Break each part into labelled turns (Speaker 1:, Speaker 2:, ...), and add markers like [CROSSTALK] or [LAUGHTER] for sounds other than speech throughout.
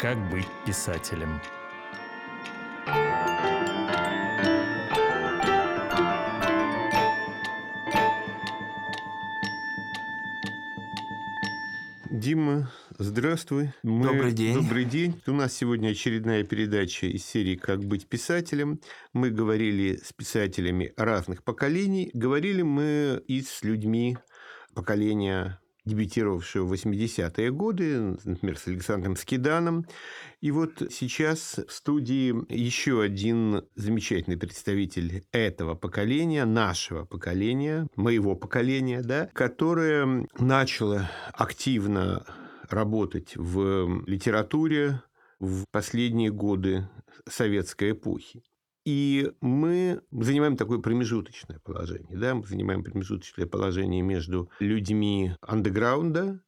Speaker 1: Как быть писателем?
Speaker 2: Дима, здравствуй.
Speaker 3: Мы... Добрый день.
Speaker 2: Добрый день. У нас сегодня очередная передача из серии «Как быть писателем». Мы говорили с писателями разных поколений. Говорили мы и с людьми поколения дебютировавшего в 80-е годы, например, с Александром Скиданом. И вот сейчас в студии еще один замечательный представитель этого поколения, нашего поколения, моего поколения, да, которое начало активно работать в литературе в последние годы советской эпохи. И мы занимаем такое промежуточное положение. Да? Мы занимаем промежуточное положение между людьми андеграунда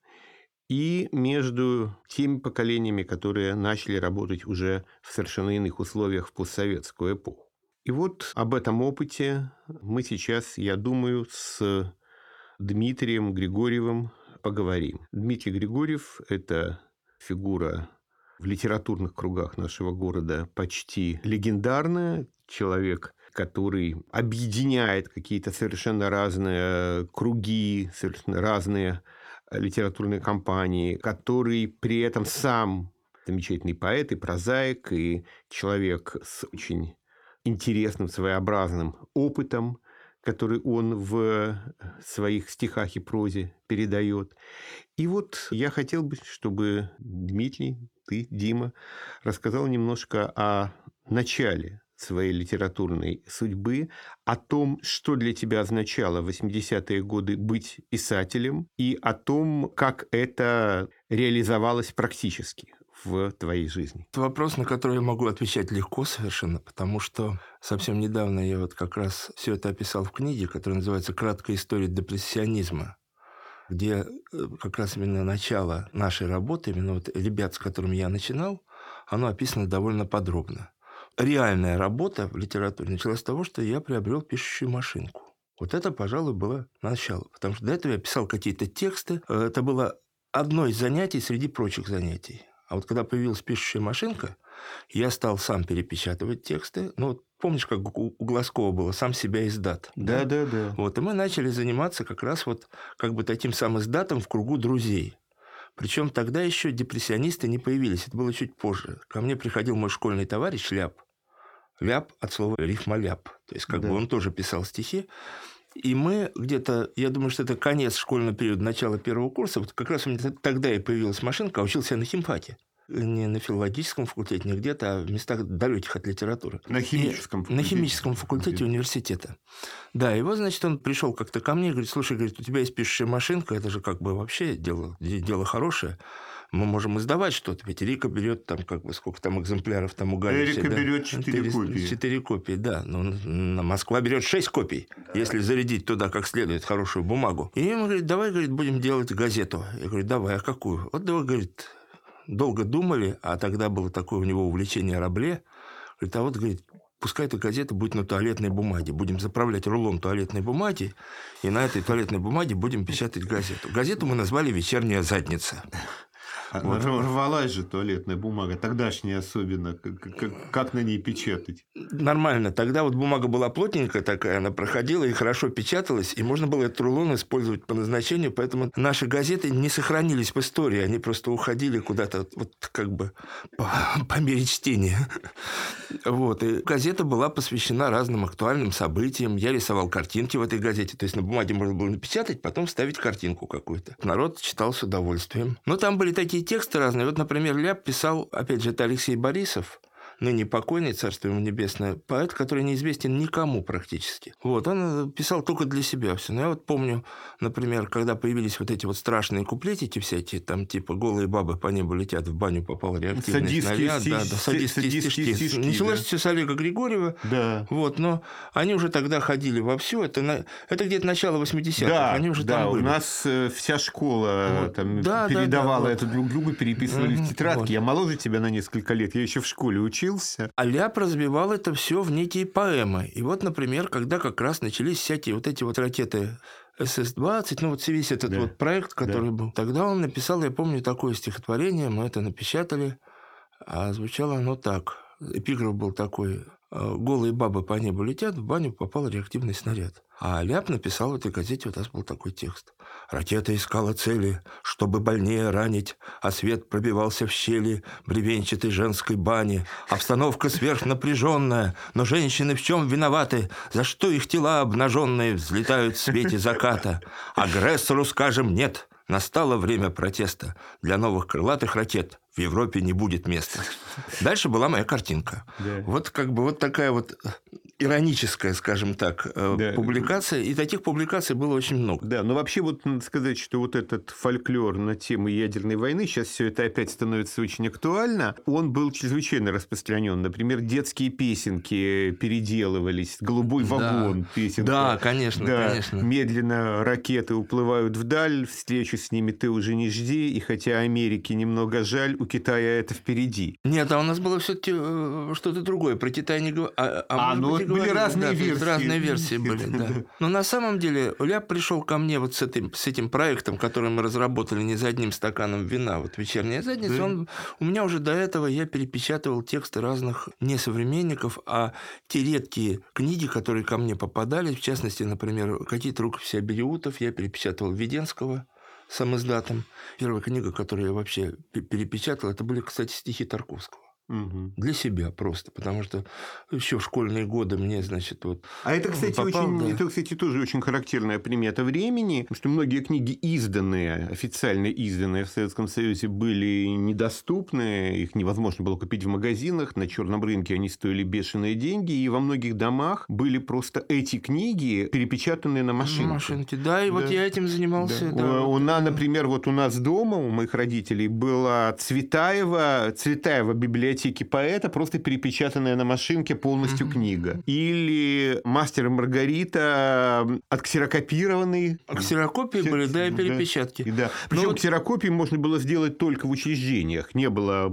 Speaker 2: и между теми поколениями, которые начали работать уже в совершенно иных условиях в постсоветскую эпоху. И вот об этом опыте мы сейчас, я думаю, с Дмитрием Григорьевым поговорим. Дмитрий Григорьев – это фигура в литературных кругах нашего города почти легендарная. Человек, который объединяет какие-то совершенно разные круги, совершенно разные литературные компании, который при этом сам замечательный поэт и прозаик, и человек с очень интересным, своеобразным опытом, который он в своих стихах и прозе передает. И вот я хотел бы, чтобы Дмитрий ты, Дима, рассказал немножко о начале своей литературной судьбы, о том, что для тебя означало в 80-е годы быть писателем, и о том, как это реализовалось практически в твоей жизни?
Speaker 3: Это вопрос, на который я могу отвечать легко совершенно, потому что совсем недавно я вот как раз все это описал в книге, которая называется «Краткая история депрессионизма» где э, как раз именно начало нашей работы, именно вот ребят, с которыми я начинал, оно описано довольно подробно. Реальная работа в литературе началась с того, что я приобрел пишущую машинку. Вот это, пожалуй, было начало. Потому что до этого я писал какие-то тексты. Э, это было одно из занятий среди прочих занятий. А вот когда появилась пишущая машинка, я стал сам перепечатывать тексты. Ну, вот помнишь, как у Глазкова было, сам себя издат.
Speaker 2: Да, да, да, да.
Speaker 3: Вот, и мы начали заниматься как раз вот как бы таким сам издатом в кругу друзей. Причем тогда еще депрессионисты не появились, это было чуть позже. Ко мне приходил мой школьный товарищ Ляп. Ляп от слова рифмоляп. То есть, как да. бы он тоже писал стихи. И мы где-то, я думаю, что это конец школьного периода, начало первого курса, вот как раз у меня тогда и появилась машинка, а учился я на химфаке не на филологическом факультете, не где-то, а в местах далеких от литературы.
Speaker 2: На химическом
Speaker 3: факультете. На химическом факультете университета. Да, и вот, значит, он пришел как-то ко мне и говорит, слушай, говорит, у тебя есть пишущая машинка, это же как бы вообще дело, дело хорошее. Мы можем издавать что-то, ведь Рика берет там как бы сколько там экземпляров там у Галича.
Speaker 2: Рика да? берет 4 копии.
Speaker 3: 4 копии, да. Но Москва берет 6 копий, если зарядить туда как следует хорошую бумагу. И ему говорит, давай, говорит, будем делать газету. Я говорю, давай, а какую? Вот давай, говорит, долго думали, а тогда было такое у него увлечение рабле. Говорит, а вот, говорит, пускай эта газета будет на туалетной бумаге. Будем заправлять рулон туалетной бумаги, и на этой туалетной бумаге будем печатать газету. Газету мы назвали «Вечерняя задница».
Speaker 2: Вот. Рвалась же туалетная бумага, тогдашняя особенно. Как, как на ней печатать?
Speaker 3: Нормально. Тогда вот бумага была плотненькая такая, она проходила и хорошо печаталась, и можно было этот рулон использовать по назначению, поэтому наши газеты не сохранились в истории, они просто уходили куда-то вот как бы по, по мере чтения. Вот. И газета была посвящена разным актуальным событиям. Я рисовал картинки в этой газете, то есть на бумаге можно было напечатать, потом вставить картинку какую-то. Народ читал с удовольствием. Но там были такие тексты разные. Вот, например, Ляп писал, опять же, это Алексей Борисов, ныне покойный, царство ему небесное, поэт, который неизвестен никому практически. Вот, он э, писал только для себя все. Но я вот помню, например, когда появились вот эти вот страшные куплетики всякие, там типа «Голые бабы по небу летят, в баню попал реактивный
Speaker 2: садистские
Speaker 3: снаряд».
Speaker 2: Стиш... Да, да, садистские,
Speaker 3: садистские стишки. Началось да. все с Олега Григорьева.
Speaker 2: Да.
Speaker 3: Вот, но они уже тогда ходили во все. Это, на... это где-то начало 80-х.
Speaker 2: Да,
Speaker 3: они уже
Speaker 2: да,
Speaker 3: там были.
Speaker 2: у нас э, вся школа вот. там да, передавала да, да, это друг другу, переписывали mm-hmm. в тетрадки. Вот. Я моложе тебя на несколько лет. Я еще в школе учился.
Speaker 3: А Ляп разбивал это все в некие поэмы. И вот, например, когда как раз начались всякие вот эти вот ракеты СС-20, ну вот весь этот да. вот проект, который да. был. Тогда он написал, я помню, такое стихотворение, мы это напечатали. А звучало оно так. Эпиграф был такой. «Э, Голые бабы по небу летят, в баню попал реактивный снаряд. А Ляп написал в этой газете, у нас был такой текст. Ракета искала цели, чтобы больнее ранить, а свет пробивался в щели бревенчатой женской бани. Обстановка сверхнапряженная, но женщины в чем виноваты? За что их тела обнаженные взлетают в свете заката? Агрессору скажем «нет». Настало время протеста. Для новых крылатых ракет в Европе не будет места. [LAUGHS] Дальше была моя картинка.
Speaker 2: Да.
Speaker 3: Вот как бы вот такая вот ироническая, скажем так, э,
Speaker 2: Да.
Speaker 3: публикация. И таких публикаций было очень много.
Speaker 2: Да, но вообще вот надо сказать, что вот этот фольклор на тему ядерной войны, сейчас все это опять становится очень актуально, он был чрезвычайно распространен. Например, детские песенки переделывались, «Голубой
Speaker 3: Да.
Speaker 2: вагон» песенка.
Speaker 3: Да, конечно,
Speaker 2: Да,
Speaker 3: конечно.
Speaker 2: медленно ракеты уплывают вдаль, встречу с ними ты уже не жди, и хотя Америке немного жаль, у Китая это впереди.
Speaker 3: Нет, а у нас было все-таки что-то другое. Про Китай не говорили. А,
Speaker 2: А,
Speaker 3: может
Speaker 2: ну
Speaker 3: быть, и
Speaker 2: вот были
Speaker 3: говорили,
Speaker 2: разные
Speaker 3: да,
Speaker 2: версии.
Speaker 3: Разные версии [LAUGHS] были, да. Но на самом деле Ляп пришел ко мне вот с этим, с этим проектом, который мы разработали не за одним стаканом вина, вот «Вечерняя задница».
Speaker 2: Да.
Speaker 3: Он, у меня уже до этого я перепечатывал тексты разных не современников, а те редкие книги, которые ко мне попадали, в частности, например, какие-то рукописи Абериутов, я перепечатывал Веденского сам издатом. Первая книга, которую я вообще пе- перепечатал, это были, кстати, стихи Тарковского.
Speaker 2: Мгм.
Speaker 3: Для себя просто, потому что еще в школьные годы мне, значит, вот...
Speaker 2: А это, кстати,
Speaker 3: попал,
Speaker 2: очень,
Speaker 3: да.
Speaker 2: это, кстати, тоже очень характерная примета времени, потому что многие книги изданные, официально изданные в Советском Союзе, были недоступны, их невозможно было купить в магазинах, на черном рынке они стоили бешеные деньги, и во многих домах были просто эти книги перепечатанные на машинке.
Speaker 3: Машинки, да, и вот
Speaker 2: Да.
Speaker 3: я этим занимался.
Speaker 2: Да.
Speaker 3: да,
Speaker 2: у,
Speaker 3: вот,
Speaker 2: у нас, например, вот у нас дома, у моих родителей, была Цветаева, Цветаева библиотеки поэта, просто перепечатанная на машинке полностью
Speaker 3: Мгм.
Speaker 2: книга. Или «Мастер и Маргарита» отксерокопированный.
Speaker 3: Ксерокопии были, да, и перепечатки.
Speaker 2: Да.
Speaker 3: Ну
Speaker 2: Причем
Speaker 3: вот-
Speaker 2: ксерокопии можно было сделать только в учреждениях. Не было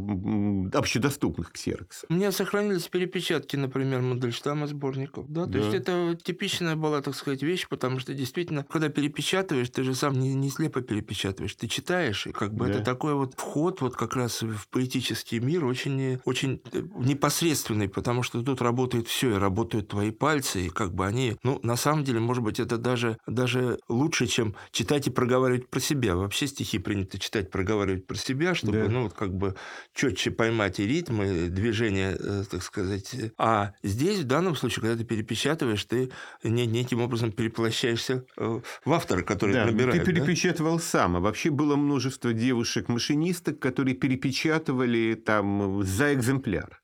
Speaker 2: общедоступных ксероксов.
Speaker 3: У меня сохранились перепечатки, например, Мандельштама сборников. Да? То
Speaker 2: Да.
Speaker 3: есть это типичная была, так сказать, вещь, потому что действительно, когда перепечатываешь, ты же сам не, не слепо перепечатываешь, ты читаешь, и как бы
Speaker 2: Да.
Speaker 3: это такой вот вход вот как раз в поэтический мир очень, очень э, непосредственный, потому что тут работает все, и работают твои пальцы, и как бы они, ну, на самом деле, может быть, это даже, даже лучше, чем читать и проговаривать про себя. Вообще стихи принято читать, проговаривать про себя, чтобы,
Speaker 2: Да.
Speaker 3: ну, вот как бы четче поймать и ритмы, движения, э, так сказать. А здесь, в данном случае, когда ты перепечатываешь, ты не- неким образом переплощаешься э, в автора, который
Speaker 2: Да, ты
Speaker 3: набирает. да?
Speaker 2: перепечатывал сам. А вообще было множество девушек-машинисток, которые перепечатывали там за экземпляр.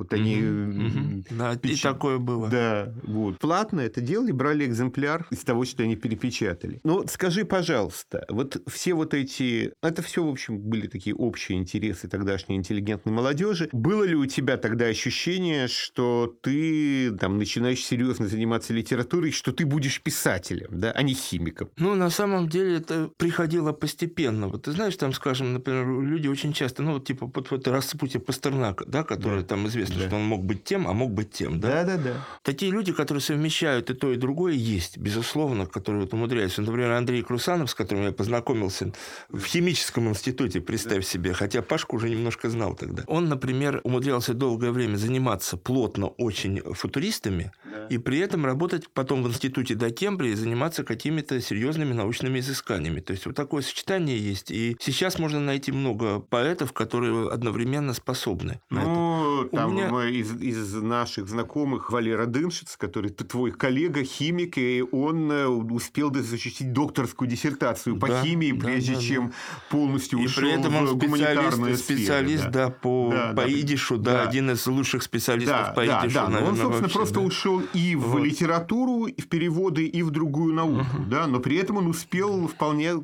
Speaker 2: Вот они...
Speaker 3: Мгм, мгм. Да, и такое было.
Speaker 2: Да, вот. Платно это делали, брали экземпляр из того, что они перепечатали. Ну, скажи, пожалуйста, вот все вот эти... Это все, в общем, были такие общие интересы тогдашней интеллигентной молодежи. Было ли у тебя тогда ощущение, что ты там начинаешь серьезно заниматься литературой, что ты будешь писателем, да, а не химиком?
Speaker 3: Ну, на самом деле это приходило постепенно. Вот ты знаешь, там, скажем, например, люди очень часто, ну, вот типа вот, вот распутье Пастернака, да, который
Speaker 2: Да.
Speaker 3: там известно,
Speaker 2: Да.
Speaker 3: что он мог быть тем, а мог быть тем, да?
Speaker 2: Да-да-да.
Speaker 3: Такие люди, которые совмещают и то, и другое, есть, безусловно, которые вот умудряются. Например, Андрей Крусанов, с которым я познакомился в химическом институте, представь себе, хотя Пашку уже немножко знал тогда. Он, например, умудрялся долгое время заниматься плотно очень футуристами, и при этом работать потом в институте до Кембри и заниматься какими-то серьезными научными изысканиями. То есть вот такое сочетание есть. И сейчас можно найти много поэтов, которые одновременно способны на это.
Speaker 2: Ну, там
Speaker 3: меня-
Speaker 2: из, из наших знакомых Валера Дымшиц, который твой коллега, химик, и он э, успел защитить докторскую диссертацию по
Speaker 3: Да,
Speaker 2: химии,
Speaker 3: да,
Speaker 2: прежде
Speaker 3: да,
Speaker 2: чем полностью
Speaker 3: И
Speaker 2: ушел
Speaker 3: при этом он
Speaker 2: в гуманитарную
Speaker 3: специалист,
Speaker 2: сферу,
Speaker 3: специалист
Speaker 2: да.
Speaker 3: да. по,
Speaker 2: Да,
Speaker 3: по
Speaker 2: да.
Speaker 3: идишу, да,
Speaker 2: Да.
Speaker 3: один из лучших специалистов
Speaker 2: Да,
Speaker 3: по
Speaker 2: да,
Speaker 3: идишу,
Speaker 2: да, но он,
Speaker 3: наверное,
Speaker 2: собственно,
Speaker 3: вообще,
Speaker 2: просто
Speaker 3: да.
Speaker 2: ушел и в
Speaker 3: Вот.
Speaker 2: литературу, и в переводы, и в другую науку, да, но при этом он успел вполне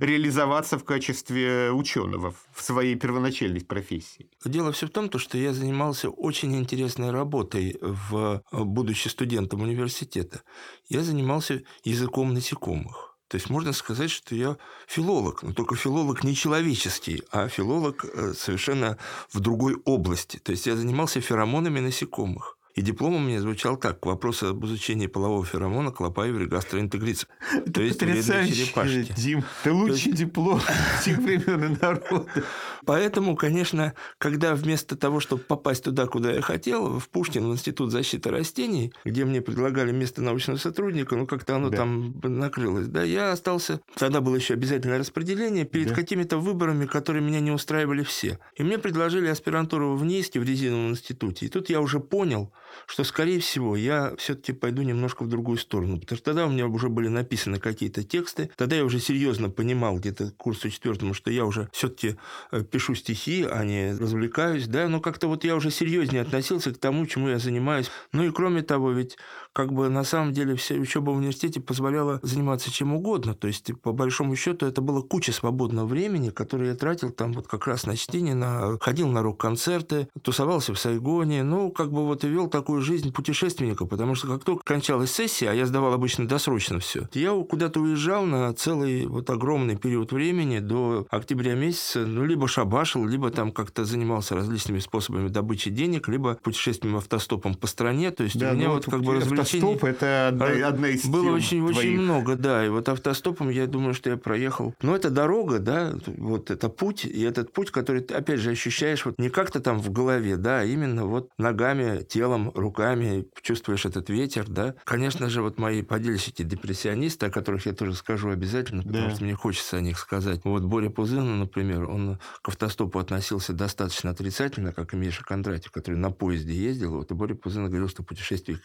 Speaker 2: реализоваться в качестве ученого в своей первоначальной профессии.
Speaker 3: Дело все в том, то, что я занимался очень интересной работой, в, будучи студентом университета. Я занимался языком насекомых. То есть можно сказать, что я филолог, но только филолог не человеческий, а филолог э, совершенно в другой области. То есть я занимался феромонами насекомых. И диплом у меня звучал так. К вопросу об изучении полового феромона клопаевой гастроинтегриции.
Speaker 2: То есть черепашки. Дим, ты лучший диплом [LAUGHS] всех времен и народа.
Speaker 3: Поэтому, конечно, когда вместо того, чтобы попасть туда, куда я хотел, в Пушкин, в Институт защиты растений, где мне предлагали место научного сотрудника, ну, как-то оно да. там накрылось, да, я остался... Тогда было еще обязательное распределение перед да. какими-то выборами, которые меня не устраивали все. И мне предложили аспирантуру в НИИСке, в резиновом институте. И тут я уже понял, что, скорее всего, я все-таки пойду немножко в другую сторону. Потому что тогда у меня уже были написаны какие-то тексты. Тогда я уже серьезно понимал где-то к курсу четвертому, что я уже все-таки э, пишу стихи, а не развлекаюсь. Да? Но как-то вот я уже серьезнее относился к тому, чему я занимаюсь. Ну и кроме того, ведь как бы на самом деле вся учеба в университете позволяла заниматься чем угодно. То есть, по большому счету, это было куча свободного времени, которое я тратил там вот как раз на чтение, на... ходил на рок-концерты, тусовался в Сайгоне, ну, как бы вот и вел такую жизнь путешественника, потому что как только кончалась сессия, а я сдавал обычно досрочно все, я куда-то уезжал на целый вот огромный период времени до октября месяца, ну, либо шабашил, либо там как-то занимался различными способами добычи денег, либо путешествием автостопом по стране, то есть да, у меня ну, вот как бы развлечение
Speaker 2: автостоп – это одна, а, одна из
Speaker 3: Было очень,
Speaker 2: твоих...
Speaker 3: очень много, да. И вот автостопом я думаю, что я проехал. Но это дорога, да, вот это путь. И этот путь, который ты, опять же, ощущаешь вот не как-то там в голове, да, а именно вот ногами, телом, руками чувствуешь этот ветер, да. Конечно же, вот мои подельщики депрессионисты, о которых я тоже скажу обязательно, потому да. что мне хочется о них сказать. Вот Боря Пузына, например, он к автостопу относился достаточно отрицательно, как и Миша Кондратьев, который на поезде ездил. Вот и Боря Пузына говорил, что путешествие,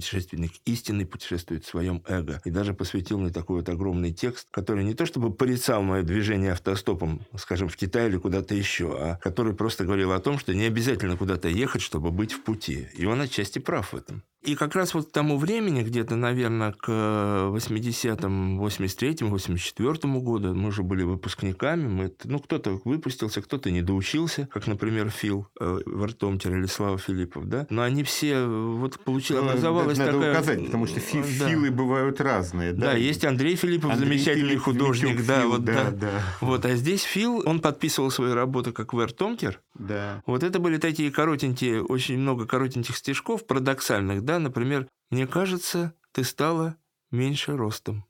Speaker 3: путешественник истинный путешествует в своем эго. И даже посвятил мне такой вот огромный текст, который не то чтобы порицал мое движение автостопом, скажем, в Китай или куда-то еще, а который просто говорил о том, что не обязательно куда-то ехать, чтобы быть в пути. И он отчасти прав в этом. И как раз вот к тому времени, где-то, наверное, к 80-м, 83-му, 84-му году, мы уже были выпускниками, мы, ну, кто-то выпустился, кто-то не доучился, как, например, Фил э, Вартомтер или Слава Филиппов, да, но они все, вот получилось, ну, образовалась
Speaker 2: надо
Speaker 3: такая...
Speaker 2: указать, потому что фи- да. Филы бывают разные, да?
Speaker 3: Да, есть Андрей Филиппов, Андрей замечательный Филипп, художник, Фил, да, вот, да, да. да. Вот, а здесь Фил, он подписывал свои работы как Вертомтер,
Speaker 2: да.
Speaker 3: Вот это были такие коротенькие, очень много коротеньких стишков, парадоксальных, да, например, «Мне кажется, ты стала меньше ростом».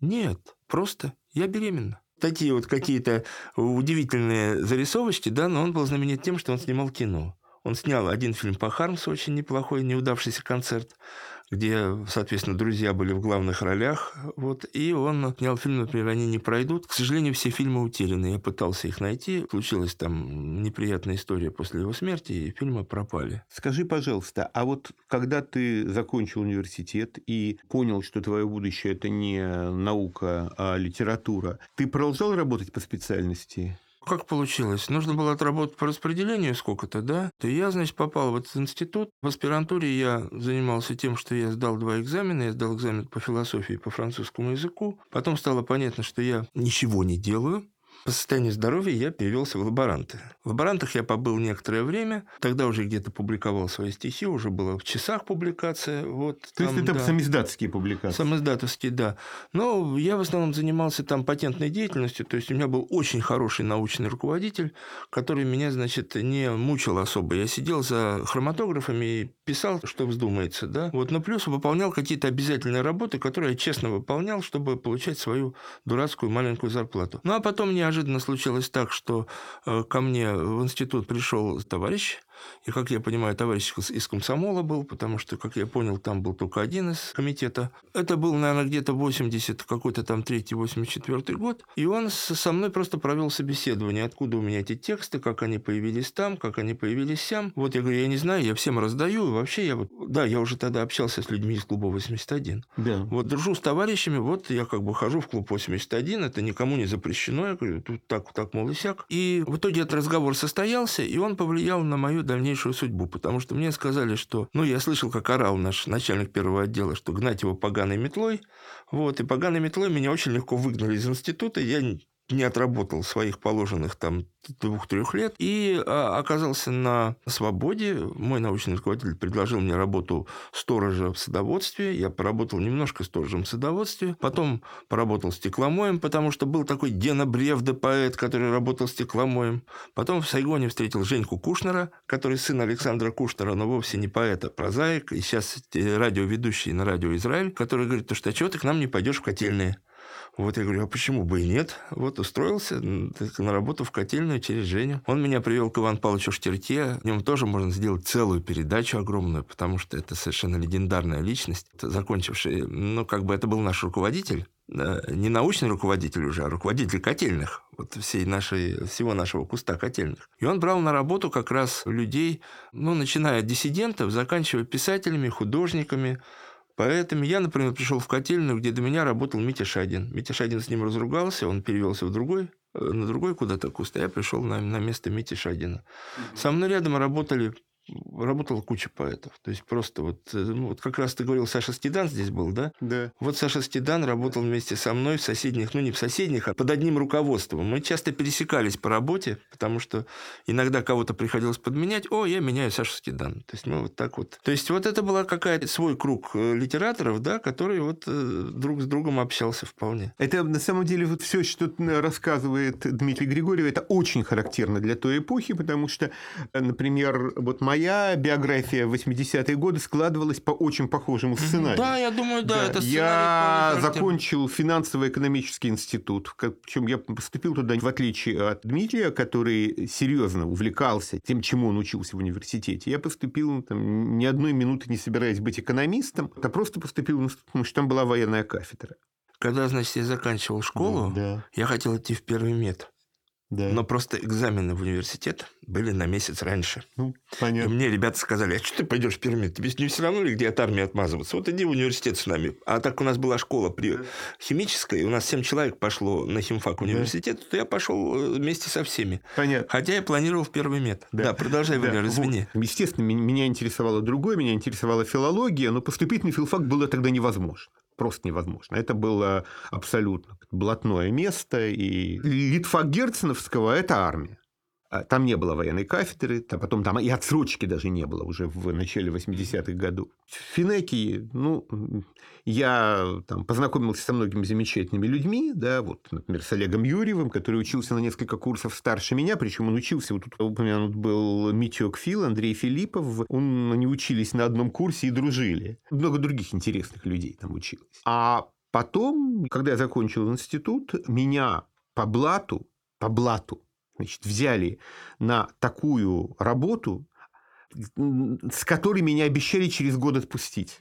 Speaker 3: Нет, просто я беременна. Такие вот какие-то удивительные зарисовочки, да, но он был знаменит тем, что он снимал кино. Он снял один фильм по Хармсу, очень неплохой, неудавшийся концерт где, соответственно, друзья были в главных ролях. Вот, и он снял фильм, например, «Они не пройдут». К сожалению, все фильмы утеряны. Я пытался их найти. Случилась там неприятная история после его смерти, и фильмы пропали.
Speaker 2: Скажи, пожалуйста, а вот когда ты закончил университет и понял, что твое будущее – это не наука, а литература, ты продолжал работать по специальности?
Speaker 3: Как получилось? Нужно было отработать по распределению сколько-то, да? И я, значит, попал в этот институт. В аспирантуре я занимался тем, что я сдал два экзамена. Я сдал экзамен по философии и по французскому языку. Потом стало понятно, что я ничего не делаю. По состоянию здоровья я перевелся в лаборанты. В лаборантах я побыл некоторое время. Тогда уже где-то публиковал свои стихи, уже было в часах публикация. Вот,
Speaker 2: То там, есть это да. самиздатские публикации?
Speaker 3: Самиздатовские, да. Но я в основном занимался там патентной деятельностью. То есть у меня был очень хороший научный руководитель, который меня, значит, не мучил особо. Я сидел за хроматографами и писал, что вздумается. Да? Вот, но плюс выполнял какие-то обязательные работы, которые я честно выполнял, чтобы получать свою дурацкую маленькую зарплату. Ну а потом мне неожиданно случилось так, что э, ко мне в институт пришел товарищ, и, как я понимаю, товарищ из комсомола был, потому что, как я понял, там был только один из комитета. Это был, наверное, где-то 80 какой-то там 3-84 год. И он со мной просто провел собеседование, откуда у меня эти тексты, как они появились там, как они появились сям. Вот я говорю, я не знаю, я всем раздаю. И вообще я вот, да, я уже тогда общался с людьми из клуба 81.
Speaker 2: Да.
Speaker 3: Вот дружу с товарищами, вот я как бы хожу в клуб 81, это никому не запрещено. Я говорю, тут так, так, мол, и сяк. И в итоге этот разговор состоялся, и он повлиял на мою дальнейшую судьбу, потому что мне сказали, что... Ну, я слышал, как орал наш начальник первого отдела, что гнать его поганой метлой. Вот, и поганой метлой меня очень легко выгнали из института. Я не отработал своих положенных там двух-трех лет и а, оказался на свободе. Мой научный руководитель предложил мне работу сторожа в садоводстве. Я поработал немножко сторожем в садоводстве. Потом поработал стекломоем, потому что был такой Гена Бревда, поэт, который работал стекломоем. Потом в Сайгоне встретил Женьку Кушнера, который сын Александра Кушнера, но вовсе не поэт, а прозаик. И сейчас радиоведущий на радио «Израиль», который говорит, что а чего ты к нам не пойдешь в котельные? Вот я говорю, а почему бы и нет? Вот устроился на работу в котельную через Женю. Он меня привел к Ивану Павловичу Штерте. В нем тоже можно сделать целую передачу огромную, потому что это совершенно легендарная личность, закончившая, ну, как бы это был наш руководитель, не научный руководитель уже, а руководитель котельных, вот всей нашей, всего нашего куста котельных. И он брал на работу как раз людей, ну, начиная от диссидентов, заканчивая писателями, художниками, Поэтому я, например, пришел в котельную, где до меня работал Митя Шадин. Митя Шадин с ним разругался, он перевелся в другой, э, на другой куда-то куст, а я пришел на, на место Мити Шадина. Со мной рядом работали работала куча поэтов. То есть просто вот, э, ну, вот как раз ты говорил, Саша Стедан здесь был, да?
Speaker 2: Да.
Speaker 3: Вот Саша Стедан работал вместе со мной в соседних, ну не в соседних, а под одним руководством. Мы часто пересекались по работе, потому что иногда кого-то приходилось подменять. О, я меняю Сашу Стедан. То есть мы вот так вот. То есть вот это была какая-то свой круг э, литераторов, да, который вот э, друг с другом общался вполне.
Speaker 2: Это на самом деле вот все, что рассказывает Дмитрий Григорьев, это очень характерно для той эпохи, потому что, например, вот моя моя биография в 80-е годы складывалась по очень похожему сценарию.
Speaker 3: Да, я думаю, да, да. это
Speaker 2: Я закончил финансово-экономический институт, причем я поступил туда в отличие от Дмитрия, который серьезно увлекался тем, чему он учился в университете. Я поступил там, ни одной минуты не собираясь быть экономистом, а просто поступил в институт, потому что там была военная кафедра.
Speaker 3: Когда, значит, я заканчивал школу, да. я хотел идти в первый мед. Да. Но просто экзамены в университет были на месяц раньше.
Speaker 2: Ну, понятно.
Speaker 3: И мне ребята сказали, а что ты пойдешь в пирамид? Тебе не все равно ли где от армии отмазываться? Вот иди в университет с нами. А так у нас была школа при химической, у нас 7 человек пошло на химфак университет, да. то я пошел э, вместе со всеми.
Speaker 2: Понятно.
Speaker 3: Хотя я планировал в первый мед. Да, да продолжай, да. Валер, извини.
Speaker 2: Вот. Естественно, меня интересовало другое, меня интересовала филология, но поступить на филфак было тогда невозможно просто невозможно. Это было абсолютно блатное место, и Литфак Герценовского – это армия. А там не было военной кафедры, а потом там и отсрочки даже не было уже в начале 80-х годов. В Финекии, ну, я там познакомился со многими замечательными людьми, да, вот, например, с Олегом Юрьевым, который учился на несколько курсов старше меня, причем он учился, вот тут упомянут был Митек Фил, Андрей Филиппов, он, они учились на одном курсе и дружили. Много других интересных людей там училось. А потом, когда я закончил институт, меня по блату, по блату значит, взяли на такую работу, с которой меня обещали через год отпустить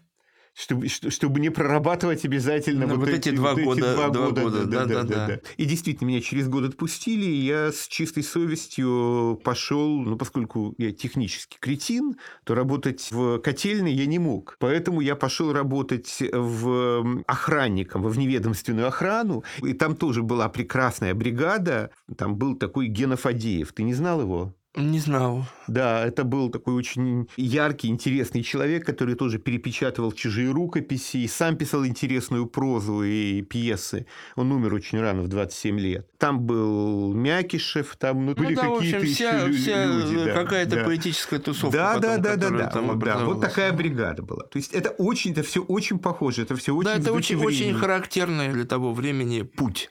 Speaker 2: чтобы, чтобы не прорабатывать обязательно
Speaker 3: ну, вот, вот эти, два, вот года, эти два, два года. года да, да, да, да, да.
Speaker 2: И действительно, меня через год отпустили, и я с чистой совестью пошел, ну, поскольку я технический кретин, то работать в котельной я не мог. Поэтому я пошел работать в охранником, в вневедомственную охрану, и там тоже была прекрасная бригада, там был такой Гена Фадеев. Ты не знал его?
Speaker 3: Не знал.
Speaker 2: Да, это был такой очень яркий, интересный человек, который тоже перепечатывал чужие рукописи и сам писал интересную прозу и пьесы. Он умер очень рано, в 27 лет. Там был Мякишев, там ну, были
Speaker 3: да,
Speaker 2: какие-то
Speaker 3: вся,
Speaker 2: еще
Speaker 3: вся
Speaker 2: люди.
Speaker 3: Да, какая-то да. поэтическая тусовка.
Speaker 2: Да,
Speaker 3: потом,
Speaker 2: да, да, да, да. Вот, да. Вот такая бригада была. То есть это очень, это все очень похоже, это все очень.
Speaker 3: Да, это очень, очень характерный для того времени путь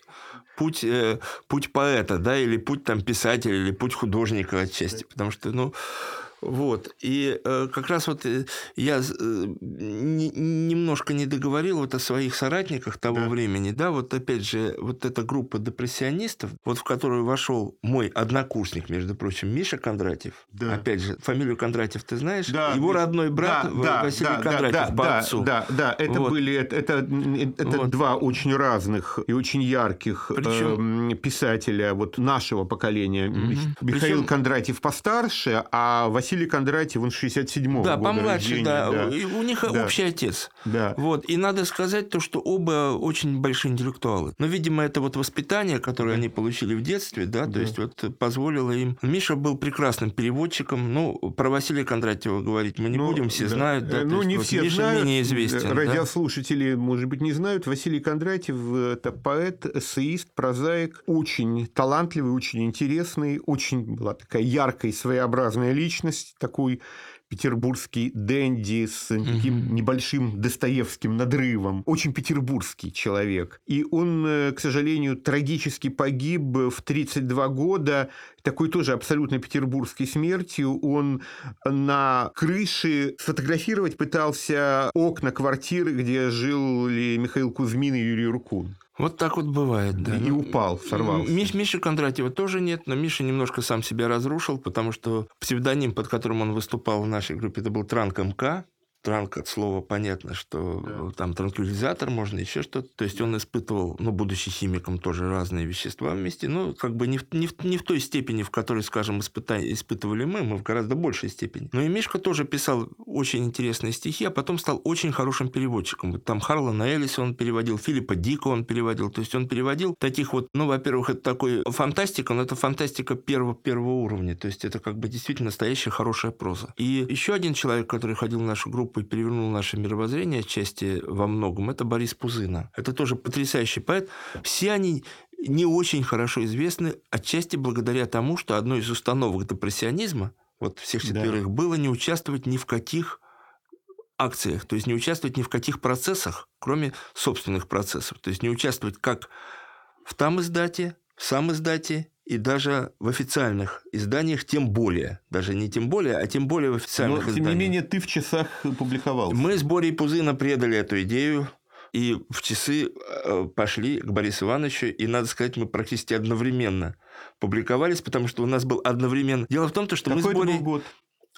Speaker 3: путь, э, путь поэта, да, или путь там писателя, или путь художника отчасти, потому что, ну, вот. И э, как раз вот э, я э, не, немножко не договорил вот о своих соратниках того да. времени. Да, вот опять же, вот эта группа депрессионистов, вот в которую вошел мой однокурсник, между прочим, Миша Кондратьев. Да. Опять же, фамилию Кондратьев ты знаешь? Да. Его родной брат да, Василий да, Кондратьев да, по
Speaker 2: да,
Speaker 3: отцу.
Speaker 2: Да, да, это вот. были это, это, это вот. два очень разных и очень ярких Причем... э, писателя вот нашего поколения. Угу. Михаил Причем... Кондратьев постарше, а Василий Василий Кондратьев, он 67-го
Speaker 3: Да,
Speaker 2: года
Speaker 3: помладше,
Speaker 2: рождения,
Speaker 3: да.
Speaker 2: да.
Speaker 3: И У них
Speaker 2: Да.
Speaker 3: общий отец.
Speaker 2: Да.
Speaker 3: Вот. И надо сказать то, что оба очень большие интеллектуалы. Но, видимо, это вот воспитание, которое они получили в детстве, да, то
Speaker 2: Да.
Speaker 3: есть вот позволило им... Миша был прекрасным переводчиком. Ну, про Василия Кондратьева говорить мы не
Speaker 2: Ну,
Speaker 3: будем, все
Speaker 2: да.
Speaker 3: знают. Да,
Speaker 2: Э,
Speaker 3: то
Speaker 2: ну, не
Speaker 3: вот
Speaker 2: все
Speaker 3: Миша
Speaker 2: знают.
Speaker 3: менее известен.
Speaker 2: Э,
Speaker 3: да.
Speaker 2: Радиослушатели, может быть, не знают. Василий Кондратьев – это поэт, эссеист, прозаик, очень талантливый, очень интересный, очень была такая яркая и своеобразная личность, такой петербургский дэнди с таким
Speaker 3: Мгм.
Speaker 2: небольшим достоевским надрывом. Очень петербургский человек. И он, э, к сожалению, трагически погиб в 32 года, такой тоже абсолютно петербургской смертью. Он на крыше сфотографировать пытался окна квартиры, где жили Михаил Кузьмин и Юрий Рукун.
Speaker 3: Вот так вот бывает, да.
Speaker 2: И
Speaker 3: Ну,
Speaker 2: упал, сорвался.
Speaker 3: Миш, Миши Кондратьева тоже нет, но Миша немножко сам себя разрушил, потому что псевдоним, под которым он выступал в нашей группе, это был Транк МК. Транк от слова понятно, что
Speaker 2: Да.
Speaker 3: там транквилизатор, можно еще что-то. То есть он испытывал, ну, будучи химиком, тоже разные вещества вместе. Ну, как бы не в, не в, не в той степени, в которой, скажем, испыта- испытывали мы, мы в гораздо большей степени. Но и Мишка тоже писал очень интересные стихи, а потом стал очень хорошим переводчиком. Вот там Харлана Эллиса он переводил, Филиппа Дика он переводил. То есть он переводил таких вот, ну, во-первых, это такой фантастика, но это фантастика первого, первого уровня. То есть это как бы действительно настоящая хорошая проза. И еще один человек, который ходил в нашу группу и перевернул наше мировоззрение отчасти во многом, это Борис Пузына. Это тоже потрясающий поэт. Все они не очень хорошо известны, отчасти благодаря тому, что одной из установок депрессионизма, вот всех
Speaker 2: Да.
Speaker 3: четверых, было не участвовать ни в каких акциях, то есть не участвовать ни в каких процессах, кроме собственных процессов. То есть не участвовать как в там издате, в сам издате и даже в официальных изданиях, тем более. Даже не тем более, а тем более в
Speaker 2: Но,
Speaker 3: официальных
Speaker 2: тем
Speaker 3: изданиях.
Speaker 2: не менее, ты в часах публиковался.
Speaker 3: Мы с Борей Пузына предали эту идею, и в часы э, пошли к Борису Ивановичу, и, надо сказать, мы практически одновременно публиковались, потому что у нас был одновременно... Дело в том, то, что мы
Speaker 2: Какой
Speaker 3: с
Speaker 2: это
Speaker 3: Борей...
Speaker 2: был год?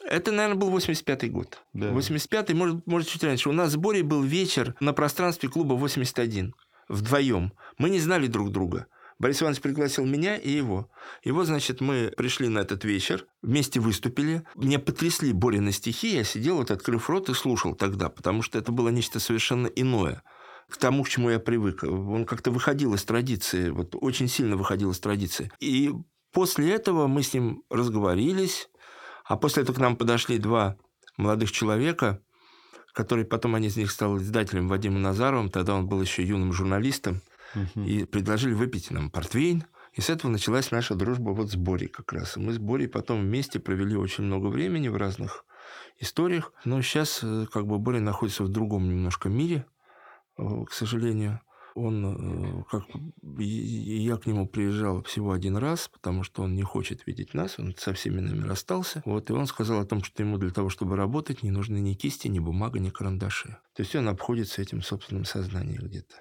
Speaker 3: Это, наверное, был 85-й год.
Speaker 2: Да.
Speaker 3: 85-й, может, может, чуть раньше. У нас с Борей был вечер на пространстве клуба 81. Вдвоем. Мы не знали друг друга. Борис Иванович пригласил меня и его. И вот, значит, мы пришли на этот вечер, вместе выступили. Меня потрясли Борины стихи. Я сидел, вот открыв рот и слушал тогда, потому что это было нечто совершенно иное к тому, к чему я привык. Он как-то выходил из традиции, вот очень сильно выходил из традиции. И после этого мы с ним разговорились, а после этого к нам подошли два молодых человека, которые потом они из них стали издателем Вадимом Назаровым, тогда он был еще юным журналистом, И предложили выпить нам портвейн. И с этого началась наша дружба вот с Борей как раз. Мы с Борей потом вместе провели очень много времени в разных историях. Но сейчас э, как бы Боря находится в другом немножко мире, э, к сожалению. Он, э, как я к нему приезжал всего один раз, потому что он не хочет видеть нас, он со всеми нами расстался. Вот, и он сказал о том, что ему для того, чтобы работать, не нужны ни кисти, ни бумага, ни карандаши. То есть он обходится этим собственным сознанием где-то.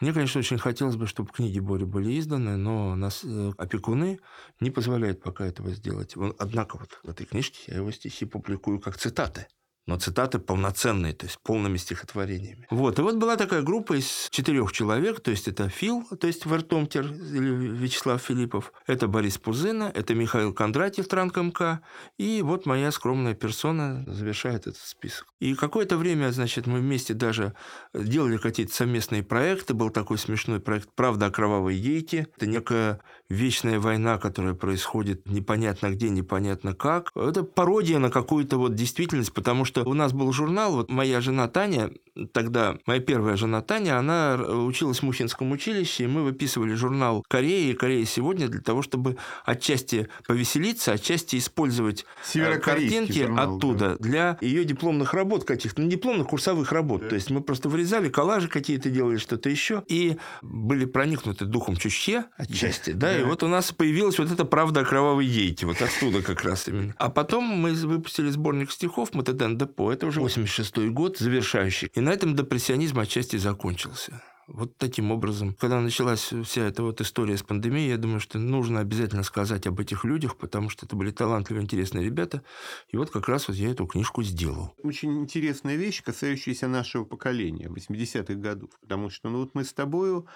Speaker 3: Мне, конечно, очень хотелось бы, чтобы книги Бори были изданы, но нас э, опекуны не позволяют пока этого сделать. Однако вот в этой книжке я его стихи публикую как цитаты. Но цитаты полноценные, то есть полными стихотворениями. Вот. И вот была такая группа из четырех человек, то есть это Фил, то есть Вертомтер или Вячеслав Филиппов, это Борис Пузына, это Михаил Кондратьев, Транк МК, и вот моя скромная персона завершает этот список. И какое-то время, значит, мы вместе даже делали какие-то совместные проекты. Был такой смешной проект «Правда о кровавой гейке». Это некая вечная война, которая происходит непонятно где, непонятно как. Это пародия на какую-то вот действительность, потому что у нас был журнал, вот моя жена Таня, тогда моя первая жена Таня, она училась в Мухинском училище, и мы выписывали журнал «Корея» и «Корея сегодня» для того, чтобы отчасти повеселиться, отчасти использовать э, картинки
Speaker 2: журнал,
Speaker 3: оттуда для ее дипломных работ каких-то, ну, дипломных курсовых работ.
Speaker 2: Да.
Speaker 3: То есть мы просто вырезали коллажи какие-то, делали что-то еще, и были проникнуты духом Чучхе отчасти, да, и
Speaker 2: Да.
Speaker 3: вот у нас появилась вот эта правда о кровавой гейте, вот оттуда как раз именно. А потом мы выпустили сборник стихов «Матеден Депо», это уже 86 год, завершающий. И на этом депрессионизм отчасти закончился. Вот таким образом, когда началась вся эта вот история с пандемией, я думаю, что нужно обязательно сказать об этих людях, потому что это были талантливые, интересные ребята. И вот как раз вот я эту книжку сделал.
Speaker 2: Очень интересная вещь, касающаяся нашего поколения 80-х годов. Потому что ну, вот мы с тобою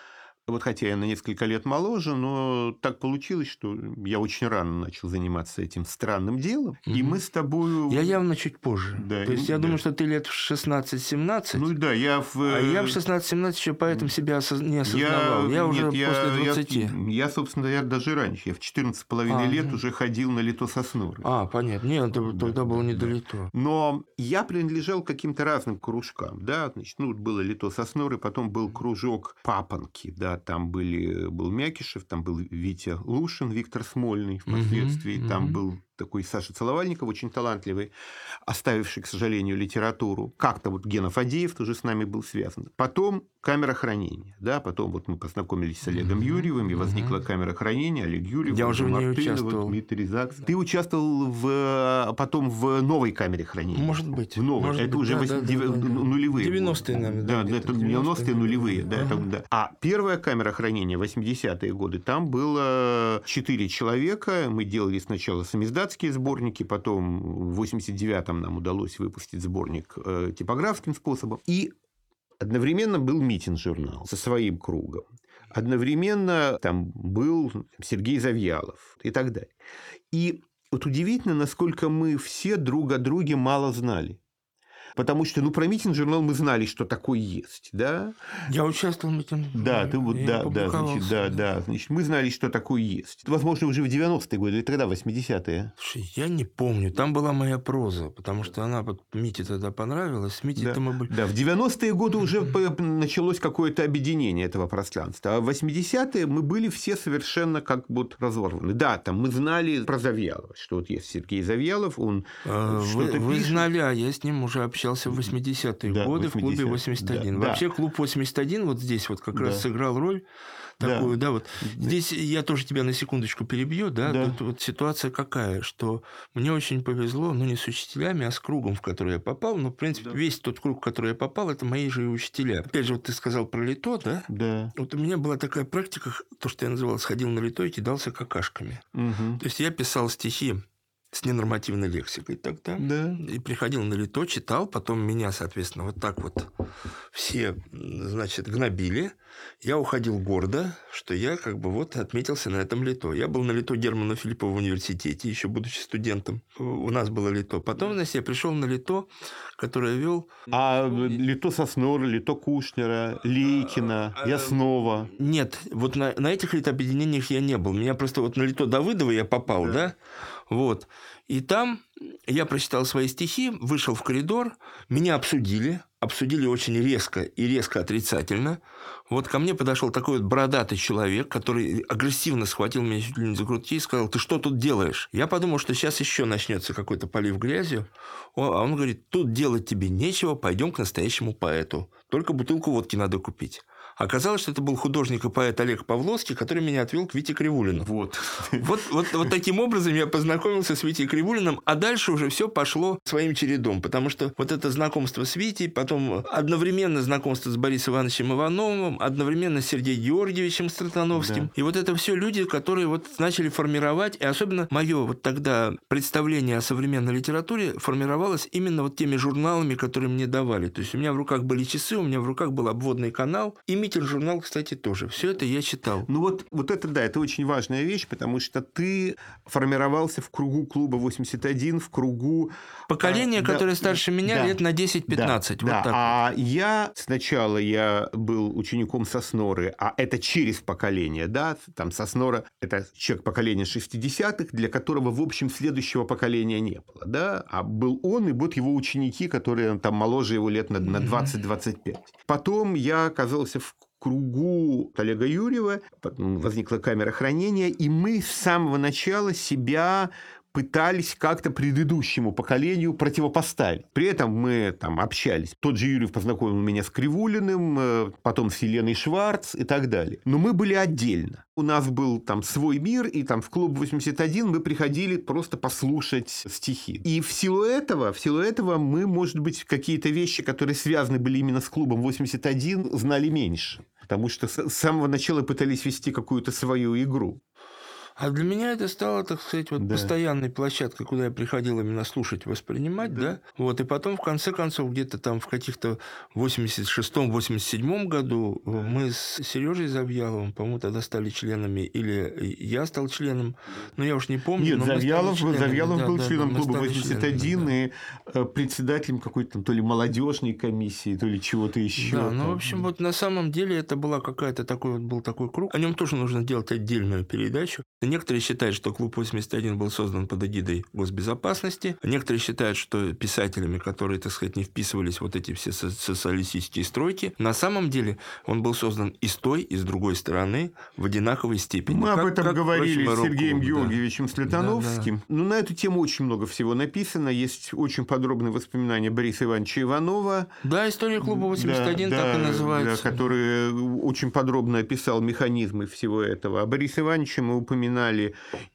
Speaker 2: Вот хотя я на несколько лет моложе, но так получилось, что я очень рано начал заниматься этим странным делом. И
Speaker 3: Мгм.
Speaker 2: мы с тобою...
Speaker 3: Я явно чуть позже.
Speaker 2: Да,
Speaker 3: То есть
Speaker 2: ну,
Speaker 3: я
Speaker 2: да.
Speaker 3: думаю, что ты лет в 16-17.
Speaker 2: Ну да, я в...
Speaker 3: а я в
Speaker 2: э,
Speaker 3: 16-17 еще поэтому себя не осознавал. Я,
Speaker 2: нет,
Speaker 3: уже
Speaker 2: я-
Speaker 3: после
Speaker 2: я-
Speaker 3: 20.
Speaker 2: Я, собственно, я даже раньше. Я в 14 с половиной
Speaker 3: А,
Speaker 2: лет
Speaker 3: ну.
Speaker 2: уже ходил на лито соснуры.
Speaker 3: А, понятно. Нет, это
Speaker 2: Да,
Speaker 3: тогда было
Speaker 2: да,
Speaker 3: не
Speaker 2: да.
Speaker 3: долито.
Speaker 2: Но я принадлежал к каким-то разным кружкам, да, значит, ну, было Лито Сосноры, потом был кружок Папанки, да, там были, был Мякишев, там был Витя Лушин, Виктор Смольный впоследствии,
Speaker 3: Мгм,
Speaker 2: там
Speaker 3: мгм.
Speaker 2: был такой Саша Целовальников, очень талантливый, оставивший, к сожалению, литературу. Как-то вот Гена Фадеев тоже с нами был связан. Потом камера хранения, да, потом вот мы познакомились с Олегом
Speaker 3: Мгм,
Speaker 2: Юрьевым, и возникла
Speaker 3: мгм.
Speaker 2: камера хранения, Олег Юрьев,
Speaker 3: Я уже
Speaker 2: Мартынов,
Speaker 3: участвовал.
Speaker 2: Дмитрий Закс. Ты участвовал в, потом в новой камере хранения.
Speaker 3: Может быть.
Speaker 2: В новой.
Speaker 3: может
Speaker 2: это
Speaker 3: быть,
Speaker 2: уже
Speaker 3: да,
Speaker 2: восьми-
Speaker 3: да,
Speaker 2: дев-
Speaker 3: да, да.
Speaker 2: нулевые.
Speaker 3: 90-е,
Speaker 2: годы.
Speaker 3: наверное,
Speaker 2: Да,
Speaker 3: да,
Speaker 2: да, это
Speaker 3: где-то
Speaker 2: 90-е, нулевые. Да, это, да. А первая камера хранения, 80-е годы, там было 4 человека. Мы делали сначала самиздатские сборники, потом в 89-м нам удалось выпустить сборник э, типографским способом. И одновременно был митинг-журнал со своим кругом. Одновременно там был Сергей Завьялов и так далее. И вот удивительно, насколько мы все друг о друге мало знали. Потому что, ну, про митинг-журнал мы знали, что такой есть, да?
Speaker 3: Я участвовал в этом.
Speaker 2: Да, ты вот, да, да, значит, да, да, значит, мы знали, что такое есть. Возможно, уже в 90-е годы, или тогда, 80-е.
Speaker 3: Слушай, я не помню. Там была моя проза, потому что она вот Мите тогда понравилась. С Митей
Speaker 2: Да.
Speaker 3: мы были...
Speaker 2: Да, в 90-е годы уже началось какое-то объединение этого пространства. А в 80-е мы были все совершенно как будто разорваны. Да, там мы знали про Завьялова, что вот есть Сергей Завьялов, он
Speaker 3: Вы,
Speaker 2: что-то
Speaker 3: вы
Speaker 2: пишет.
Speaker 3: знали, а я с ним уже общался в 80-е
Speaker 2: Да,
Speaker 3: годы в клубе
Speaker 2: 80-е.
Speaker 3: 81.
Speaker 2: Да,
Speaker 3: Вообще клуб 81 вот здесь вот как раз
Speaker 2: Да.
Speaker 3: сыграл роль
Speaker 2: Да.
Speaker 3: такую, да, вот. Здесь я тоже тебя на секундочку перебью, да,
Speaker 2: Да.
Speaker 3: Тут вот ситуация какая, что мне очень повезло, ну не с учителями, а с кругом, в который я попал, но в принципе весь тот круг, в который я попал, это мои же и учителя. Опять же, вот ты сказал про лито, да?
Speaker 2: Да.
Speaker 3: Вот у меня была такая практика, то, что я называл «сходил на лито и кидался какашками».
Speaker 2: Мгм.
Speaker 3: То есть я писал стихи с ненормативной лексикой тогда.
Speaker 2: Да.
Speaker 3: И приходил на лито, читал, потом меня, соответственно, вот так вот все, значит, гнобили. Я уходил гордо, что я как бы вот отметился на этом лито. Я был на лито Германа Филиппова в университете, еще будучи студентом. У нас было лито. Потом, значит, я пришел на лито, которое вел...
Speaker 2: А Лито Соснора, Лито Кушнера, Лейкина,
Speaker 3: А,
Speaker 2: Яснова.
Speaker 3: Нет, вот на, на этих литообъединениях я не был. Меня просто вот на лито Давыдова я попал, да?
Speaker 2: Да.
Speaker 3: Вот. И там я прочитал свои стихи, вышел в коридор, меня обсудили, обсудили очень резко и резко отрицательно. Вот ко мне подошел такой вот бородатый человек, который агрессивно схватил меня чуть ли не за грудки и сказал, ты что тут делаешь? Я подумал, что сейчас еще начнется какой-то полив грязью. А он говорит, тут делать тебе нечего, пойдем к настоящему поэту. Только бутылку водки надо купить. Оказалось, что это был художник и поэт Олег Павловский, который меня отвел к Вите Кривулину.
Speaker 2: Вот. [LAUGHS]
Speaker 3: Вот, вот, вот таким образом я познакомился с Витей Кривулиным, а дальше уже все пошло своим чередом, потому что вот это знакомство с Витей, потом одновременно знакомство с Борисом Ивановичем Ивановым, одновременно с Сергеем Георгиевичем Стратановским.
Speaker 2: Да.
Speaker 3: И вот это все люди, которые вот начали формировать, и особенно мое вот тогда представление о современной литературе формировалось именно вот теми журналами, которые мне давали. То есть у меня в руках были часы, у меня в руках был обводный канал, и митинг-журнал, кстати, тоже. Все это я читал.
Speaker 2: Ну вот, вот это да, это очень важная вещь, потому что ты формировался в кругу клуба 81, в кругу...
Speaker 3: Поколение,
Speaker 2: А, да,
Speaker 3: которое старше меня,
Speaker 2: да.
Speaker 3: лет на 10-15.
Speaker 2: Да,
Speaker 3: вот
Speaker 2: да.
Speaker 3: так.
Speaker 2: А я сначала я был учеником Сосноры, а это через поколение, да, там Соснора – это человек поколения 60-х, для которого, в общем, следующего поколения не было, да, а был он и вот его ученики, которые там моложе его лет на, на 20-25. Потом я оказался в кругу Олега Юрьева, потом возникла камера хранения, и мы с самого начала себя пытались как-то предыдущему поколению противопоставить. При этом мы там общались. Тот же Юрьев познакомил меня с Кривулиным, э, потом с Еленой Шварц и так далее. Но мы были отдельно. У нас был там свой мир, и там в клуб 81 мы приходили просто послушать стихи. И в силу этого, в силу этого мы, может быть, какие-то вещи, которые связаны были именно с клубом 81, знали меньше. Потому что с самого начала пытались вести какую-то свою игру.
Speaker 3: А для меня это стало, так сказать, вот
Speaker 2: Да.
Speaker 3: постоянной площадкой, куда я приходил именно слушать, воспринимать, да. Вот, и потом, в конце концов, где-то там в каких-то 86-87 году э, мы с Сережей Завьяловым, по-моему, тогда стали членами, или я стал членом, но я уж не помню.
Speaker 2: Нет, Завьялов,
Speaker 3: членами,
Speaker 2: Завьялов
Speaker 3: да,
Speaker 2: был
Speaker 3: да, да,
Speaker 2: членом клуба
Speaker 3: стали
Speaker 2: 81
Speaker 3: членами, да.
Speaker 2: и э, председателем какой-то там то ли молодежной комиссии, то ли чего-то еще.
Speaker 3: Да, ну, в общем, вот на самом деле это была какая-то такой, вот был такой круг. О нем тоже нужно делать отдельную передачу. Некоторые считают, что клуб 81 был создан под эгидой госбезопасности. Некоторые считают, что писателями, которые, так сказать, не вписывались вот эти все со- социалистические стройки, на самом деле он был создан и с той, и с другой стороны в одинаковой степени.
Speaker 2: Мы об
Speaker 3: Как-
Speaker 2: этом
Speaker 3: как,
Speaker 2: говорили
Speaker 3: впрочем, и
Speaker 2: с Сергеем
Speaker 3: да.
Speaker 2: Георгиевичем Слетановским. Ну, на эту тему очень много всего написано. Есть очень подробные воспоминания Бориса Ивановича Иванова.
Speaker 3: Да, история клуба 81
Speaker 2: Да,
Speaker 3: так и
Speaker 2: да,
Speaker 3: называется.
Speaker 2: да, который очень подробно описал механизмы всего этого. А Бориса Ивановича мы упоминали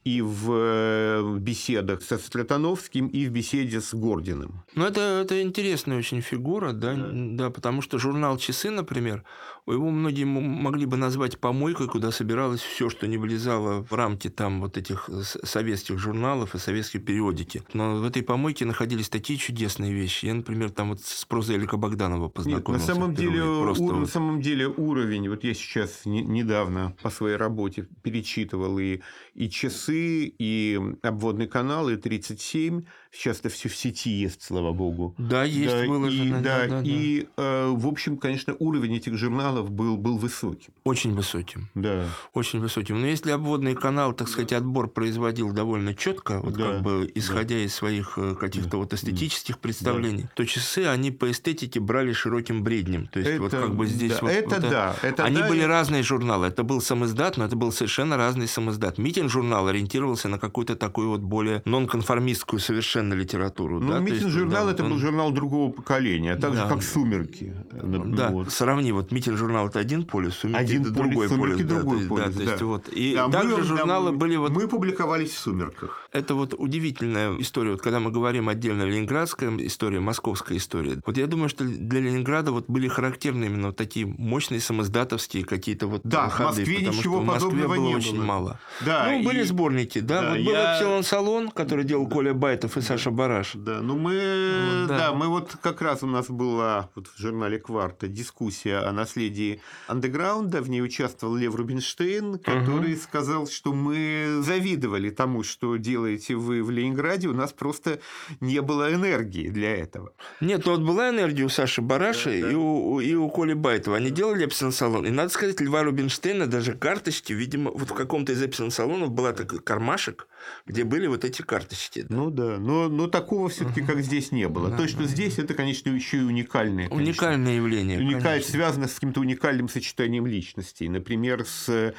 Speaker 2: и в э, беседах со Слетановским, и в беседе с Гординым.
Speaker 3: Ну, это, это интересная очень фигура, да, да. потому что журнал «Часы», например, его многие могли бы назвать помойкой, куда собиралось все, что не влезало в рамки там вот этих советских журналов и советской периодики. Но в этой помойке находились такие чудесные вещи. Я, например, там вот с прозой Элика Богданова
Speaker 2: Нет, на
Speaker 3: познакомился.
Speaker 2: самом, деле.
Speaker 3: Просто
Speaker 2: у- на самом деле уровень, вот я сейчас не- недавно по своей работе перечитывал и, и часы, и обводный канал, и 37. Сейчас это все в сети есть, слава богу.
Speaker 3: Да, есть
Speaker 2: Да,
Speaker 3: выложено.
Speaker 2: и,
Speaker 3: да,
Speaker 2: да,
Speaker 3: да, да.
Speaker 2: и э, в общем, конечно, уровень этих журналов был, был высоким.
Speaker 3: Очень высоким.
Speaker 2: Да.
Speaker 3: Очень высоким. Но если обводный канал, так сказать, отбор производил довольно четко, вот
Speaker 2: Да,
Speaker 3: как бы исходя из своих э, каких-то вот эстетических представлений, то часы они по эстетике брали широким бреднем. То есть вот
Speaker 2: Это-
Speaker 3: как бы здесь
Speaker 2: да,
Speaker 3: вот,
Speaker 2: это
Speaker 3: вот
Speaker 2: да, это
Speaker 3: они
Speaker 2: да,
Speaker 3: были
Speaker 2: и-
Speaker 3: разные журналы. Это был самоиздат, но это был совершенно разный самоиздат. Митин журнал ориентировался на какую-то такую вот более нонконформистскую совершенно литературу.
Speaker 2: Ну,
Speaker 3: да, то
Speaker 2: Митин
Speaker 3: есть,
Speaker 2: журнал
Speaker 3: да,
Speaker 2: это
Speaker 3: он-
Speaker 2: был журнал другого поколения, так же,
Speaker 3: Да.
Speaker 2: как «Сумерки». Ну,
Speaker 3: Да,
Speaker 2: вот.
Speaker 3: сравни, вот Митин журнал это один полюс, Сумерки
Speaker 2: Один
Speaker 3: это
Speaker 2: полюс,
Speaker 3: другой полюс. да,
Speaker 2: другой
Speaker 3: то есть, да,
Speaker 2: полюс,
Speaker 3: то есть
Speaker 2: да.
Speaker 3: вот. И
Speaker 2: Да, мы-
Speaker 3: также
Speaker 2: да,
Speaker 3: журналы
Speaker 2: мы-
Speaker 3: были вот
Speaker 2: Мы публиковались в «Сумерках».
Speaker 3: Это вот удивительная история. Вот когда мы говорим отдельно ленинградская история, московская история. Вот я думаю, что для Ленинграда вот были характерны именно вот такие мощные самоздатовские какие-то вот
Speaker 2: Да, в
Speaker 3: ходы,
Speaker 2: Москве ничего
Speaker 3: что в Москве
Speaker 2: подобного
Speaker 3: было
Speaker 2: не
Speaker 3: очень
Speaker 2: было.
Speaker 3: мало.
Speaker 2: Да,
Speaker 3: ну, были
Speaker 2: и-
Speaker 3: сборники, да.
Speaker 2: Да,
Speaker 3: вот был
Speaker 2: я-
Speaker 3: Эпсилон Салон, который делал Коля Байтов и Саша Бараш.
Speaker 2: Да, ну мы,
Speaker 3: Вот, да.
Speaker 2: да. мы вот как раз у нас была вот в журнале «Кварта» дискуссия о наследии андеграунда, в ней участвовал Лев Рубинштейн, который сказал, что мы завидовали тому, что делаете вы в Ленинграде, у нас просто не было энергии для этого.
Speaker 3: Нет, ну вот была энергия у Саши Бараша
Speaker 2: Да, да.
Speaker 3: И, у, и у Коли Байтова. Они делали Эпсилон Салон. И надо сказать, Льва Рубинштейна даже карточки, видимо, вот в каком-то из Эпсилон Салонов была такой кармашек, где были вот эти карточки.
Speaker 2: Ну да, но, но такого все-таки, как здесь, не было.
Speaker 3: Да,
Speaker 2: То, что
Speaker 3: да,
Speaker 2: здесь, это, конечно, еще и уникальное. конечно.
Speaker 3: Уникальное явление.
Speaker 2: Уникаль... связано с каким-то уникальным сочетанием личностей. Например, с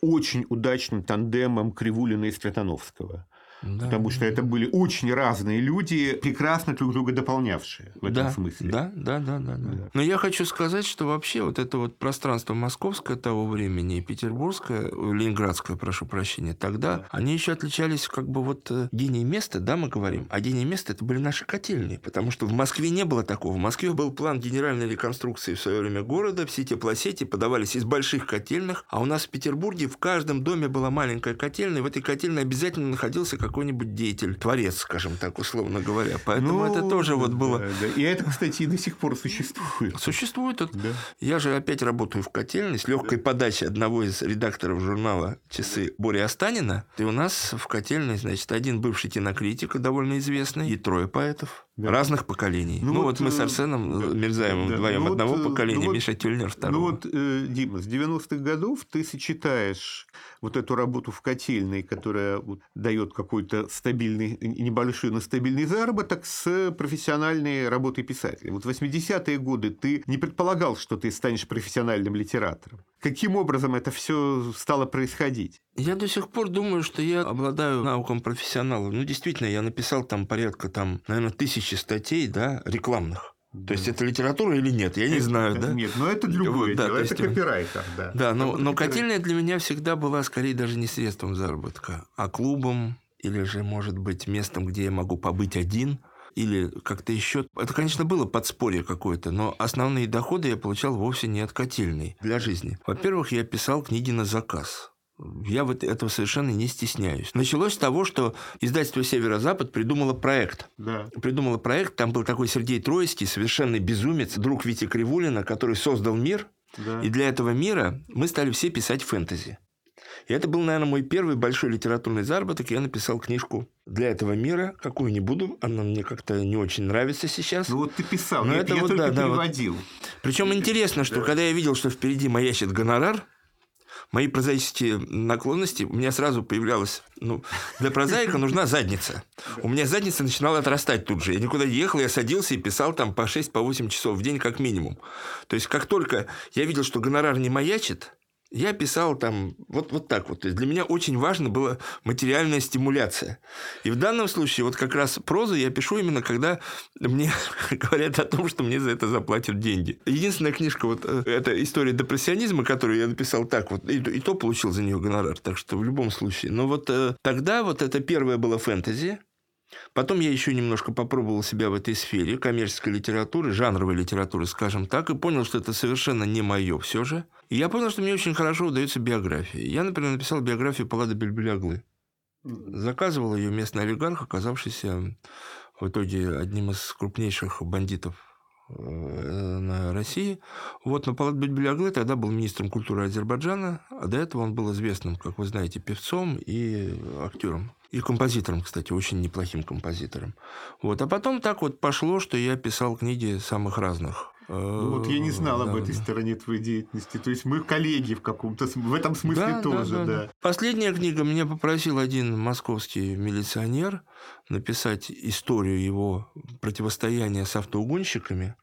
Speaker 2: очень удачным тандемом Кривулина и Стратановского.
Speaker 3: Да.
Speaker 2: Потому что это были очень разные люди, прекрасно друг друга дополнявшие в этом
Speaker 3: да,
Speaker 2: смысле.
Speaker 3: Да, да, да, да, да.
Speaker 2: Да.
Speaker 3: Но я хочу сказать, что вообще вот это вот пространство московское того времени и петербургское, ой, ленинградское, прошу прощения, тогда они еще отличались как бы вот э, гений места, да, мы говорим, а гений места это были наши котельные, потому что в Москве не было такого. В Москве был план генеральной реконструкции в свое время города, все теплосети подавались из больших котельных, а у нас в Петербурге в каждом доме была маленькая котельная, и в этой котельной обязательно находился какой-нибудь деятель, творец, скажем так, условно говоря. Поэтому
Speaker 2: Ну,
Speaker 3: это тоже вот было...
Speaker 2: да, да. И это, кстати, и до сих пор существует.
Speaker 3: Существует. это-
Speaker 2: Да.
Speaker 3: Я же опять работаю в котельной с легкой подачей одного из редакторов журнала «Часы» Боря Останина. И у нас в котельной, значит, один бывший кинокритик, довольно известный, и трое поэтов
Speaker 2: Да.
Speaker 3: разных поколений. Ну,
Speaker 2: Ну
Speaker 3: вот,
Speaker 2: вот,
Speaker 3: мы с
Speaker 2: э,
Speaker 3: Арсеном
Speaker 2: да,
Speaker 3: Мирзаевым
Speaker 2: да.
Speaker 3: вдвоем
Speaker 2: Ну
Speaker 3: одного
Speaker 2: э,
Speaker 3: поколения,
Speaker 2: ну вот-
Speaker 3: Миша Тюльнер второго.
Speaker 2: Ну вот, э, Дима, с 90-х годов ты сочетаешь вот эту работу в котельной, которая вот дает какой-то стабильный, небольшой, но стабильный заработок, с профессиональной работой писателя. Вот в 80-е годы ты не предполагал, что ты станешь профессиональным литератором. Каким образом это все стало происходить?
Speaker 3: Я до сих пор думаю, что я обладаю науком профессионала. Ну, действительно, я написал там порядка, там, наверное, тысячи статей, да, рекламных. То есть это литература или нет, я не знаю, да?
Speaker 2: Нет, но это другое
Speaker 3: Вот, да,
Speaker 2: дело,
Speaker 3: то
Speaker 2: это
Speaker 3: есть,
Speaker 2: копирайтер, да.
Speaker 3: Да, но,
Speaker 2: Это
Speaker 3: но котельная для меня всегда была скорее даже не средством заработка, а клубом или же, может быть, местом, где я могу побыть один или как-то еще. Это, конечно, было подспорье какое-то, но основные доходы я получал вовсе не от котельной для жизни. Во-первых, я писал книги на заказ. Я вот этого совершенно не стесняюсь. Началось с того, что издательство «Северо-Запад» придумало проект.
Speaker 2: Да.
Speaker 3: Придумало проект, там был такой Сергей Троицкий, совершенный безумец, друг Вити Кривулина, который создал мир.
Speaker 2: Да.
Speaker 3: И для этого мира мы стали все писать фэнтези. И это был, наверное, мой первый большой литературный заработок. Я написал книжку для этого мира, какую не буду. Она мне как-то не очень нравится сейчас.
Speaker 2: Ну вот ты писал,
Speaker 3: Но
Speaker 2: я,
Speaker 3: это
Speaker 2: я
Speaker 3: вот
Speaker 2: только
Speaker 3: да, да, вот.
Speaker 2: переводил.
Speaker 3: Причем интересно, что когда я видел, что впереди маячит гонорар, мои прозаические наклонности, у меня сразу появлялась... Ну, для прозаика нужна задница. У меня задница начинала отрастать тут же. Я никуда не ехал, я садился и писал там по 6-8 по 8 часов в день как минимум. То есть, как только я видел, что гонорар не маячит, я писал там вот, вот так вот. То есть для меня очень важно была материальная стимуляция. И в данном случае вот как раз прозу я пишу именно, когда мне [LAUGHS] говорят о том, что мне за это заплатят деньги. Единственная книжка вот э, это история депрессионизма, которую я написал так вот, и, и то получил за нее гонорар. Так что в любом случае. Но вот э, тогда вот это первое было фэнтези. Потом я еще немножко попробовал себя в этой сфере коммерческой литературы, жанровой литературы, скажем так, и понял, что это совершенно не мое все же. И я понял, что мне очень хорошо удается биография. Я, например, написал биографию Паллады Бельбеляглы. Заказывал ее местный олигарх, оказавшийся в итоге одним из крупнейших бандитов э, на России. Вот, но Палат Бельбеляглы тогда был министром культуры Азербайджана, а до этого он был известным, как вы знаете, певцом и актером. И композитором, кстати, очень неплохим композитором. Вот. А потом так вот пошло, что я писал книги самых разных.
Speaker 2: Ну, вот я не знал об
Speaker 3: Да,
Speaker 2: этой
Speaker 3: да.
Speaker 2: стороне твоей деятельности. То есть мы коллеги в каком-то в этом смысле
Speaker 3: да,
Speaker 2: тоже,
Speaker 3: да,
Speaker 2: да.
Speaker 3: да. Последняя книга меня попросил один московский милиционер написать историю его противостояния с автоугонщиками.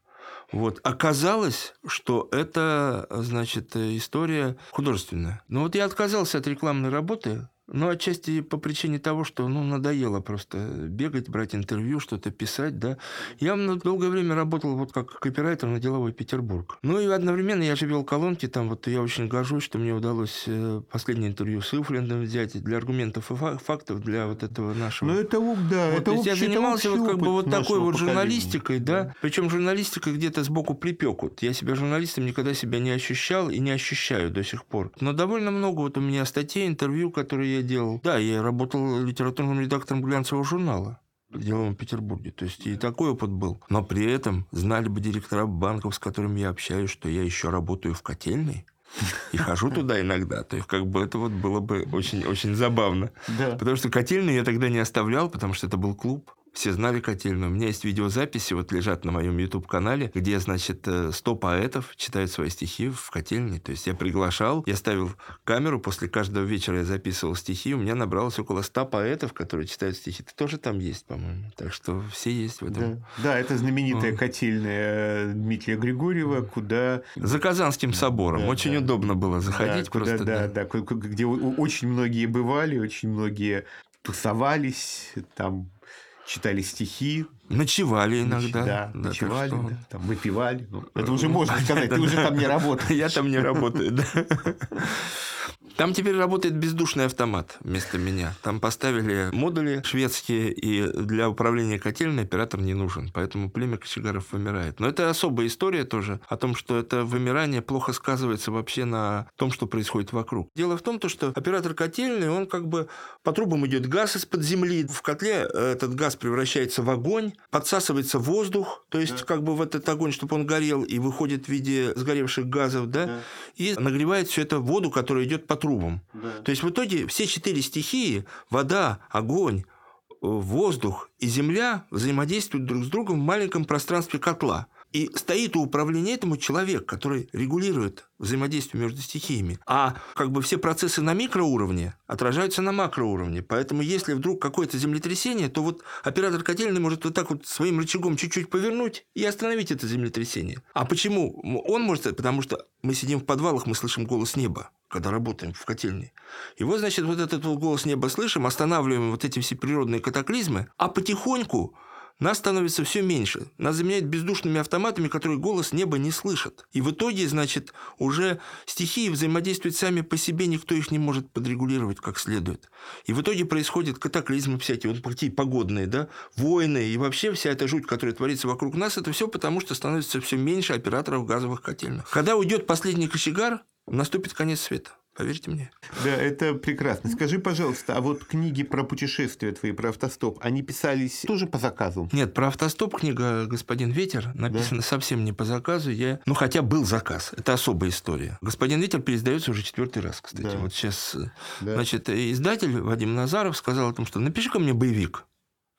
Speaker 3: Вот. Оказалось, что это, значит, история художественная. Но вот я отказался от рекламной работы, но отчасти по причине того, что ну, надоело просто бегать, брать интервью, что-то писать, да. Я на долгое время работал вот как копирайтер на деловой Петербург. Ну и одновременно я же вел колонки там, вот я очень горжусь, что мне удалось э, последнее интервью с Ифлендом взять для аргументов и фа- фактов для вот этого нашего.
Speaker 2: Ну, это, да,
Speaker 3: Вот,
Speaker 2: это
Speaker 3: то есть я занимался вот как бы вот такой вот
Speaker 2: поколения.
Speaker 3: журналистикой, да. Причем журналистикой где-то сбоку припек. Вот я себя журналистом никогда себя не ощущал и не ощущаю до сих пор. Но довольно много вот у меня статей, интервью, которые я делал. Да, я работал литературным редактором глянцевого журнала в деловом Петербурге. То есть и такой опыт был. Но при этом знали бы директора банков, с которыми я общаюсь, что я еще работаю в котельной. И хожу туда иногда. То есть, как бы это вот было бы очень-очень забавно.
Speaker 2: Да.
Speaker 3: Потому что котельную я тогда не оставлял, потому что это был клуб. Все знали котельную. У меня есть видеозаписи, вот лежат на моем YouTube-канале, где, значит, э, 100 поэтов читают свои стихи в котельной. То есть я приглашал, я ставил камеру, после каждого вечера я записывал стихи, у меня набралось около 100 поэтов, которые читают стихи. Ты тоже там есть, по-моему. Так что все есть в этом.
Speaker 2: Да. Да, это знаменитая котельная э, Дмитрия Григорьева, куда
Speaker 3: За Казанским собором.
Speaker 2: Да,
Speaker 3: Очень
Speaker 2: да.
Speaker 3: удобно было заходить
Speaker 2: да, куда-
Speaker 3: просто.
Speaker 2: да,
Speaker 3: да.
Speaker 2: да, ку- где очень многие бывали, очень многие тусовались, там читали стихи,
Speaker 3: Ночевали
Speaker 2: ноч-
Speaker 3: иногда.
Speaker 2: да,
Speaker 3: так
Speaker 2: ночевали,
Speaker 3: что-
Speaker 2: да, там выпивали. Ну, это уже можно сказать, ты уже там не работаешь.
Speaker 3: Я там не работаю, да. Там теперь работает бездушный автомат вместо меня. Там поставили модули шведские, и для управления котельной оператор не нужен. Поэтому племя кочегаров вымирает. Но это особая история тоже о том, что это вымирание плохо сказывается вообще на том, что происходит вокруг. Дело в том, то, что оператор котельной, он как бы по трубам идет газ из-под земли. В котле э, этот газ превращается в огонь, подсасывается воздух, то есть
Speaker 2: Да.
Speaker 3: как бы в этот огонь, чтобы он горел и выходит в виде сгоревших газов, да,
Speaker 2: Да.
Speaker 3: и нагревает все это воду, которая идет по трубам. То есть в итоге все четыре стихии – вода, огонь, э, воздух и земля – взаимодействуют друг с другом в маленьком пространстве котла. И стоит у управления этому человек, который регулирует взаимодействие между стихиями. А как бы все процессы на микроуровне отражаются на макроуровне. Поэтому если вдруг какое-то землетрясение, то вот оператор котельной может вот так вот своим рычагом чуть-чуть повернуть и остановить это землетрясение. А почему он может? Потому что мы сидим в подвалах, мы слышим голос неба когда работаем в котельной. И вот, значит, вот этот голос неба слышим, останавливаем вот эти все природные катаклизмы, а потихоньку нас становится все меньше. Нас заменяют бездушными автоматами, которые голос неба не слышат. И в итоге, значит, уже стихии взаимодействуют сами по себе, никто их не может подрегулировать как следует. И в итоге происходят катаклизмы всякие, вот такие погодные, да, войны и вообще вся эта жуть, которая творится вокруг нас, это все потому, что становится все меньше операторов газовых котельных. Когда уйдет последний кочегар, наступит конец света. Поверьте мне.
Speaker 2: Да, это прекрасно. Скажи, пожалуйста, а вот книги про путешествия твои, про автостоп, они писались тоже по заказу?
Speaker 3: Нет, про автостоп книга «Господин Ветер» написана да? совсем не по заказу. Я... Ну, хотя был заказ. Это особая история. «Господин Ветер» переиздается уже четвертый раз, кстати. Да. Вот сейчас, да. значит, издатель Вадим Назаров сказал о том, что напиши ко мне боевик.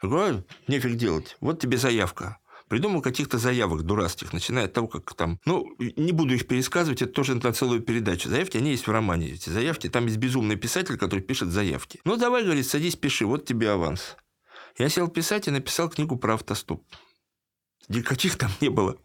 Speaker 3: Я говорю, нефиг делать. Вот тебе заявка придумал каких-то заявок дурацких, начиная от того, как там... Ну, не буду их пересказывать, это тоже на целую передачу. Заявки, они есть в романе, эти заявки. Там есть безумный писатель, который пишет заявки. Ну, давай, говорит, садись, пиши, вот тебе аванс. Я сел писать и написал книгу про автостоп. Никаких там не было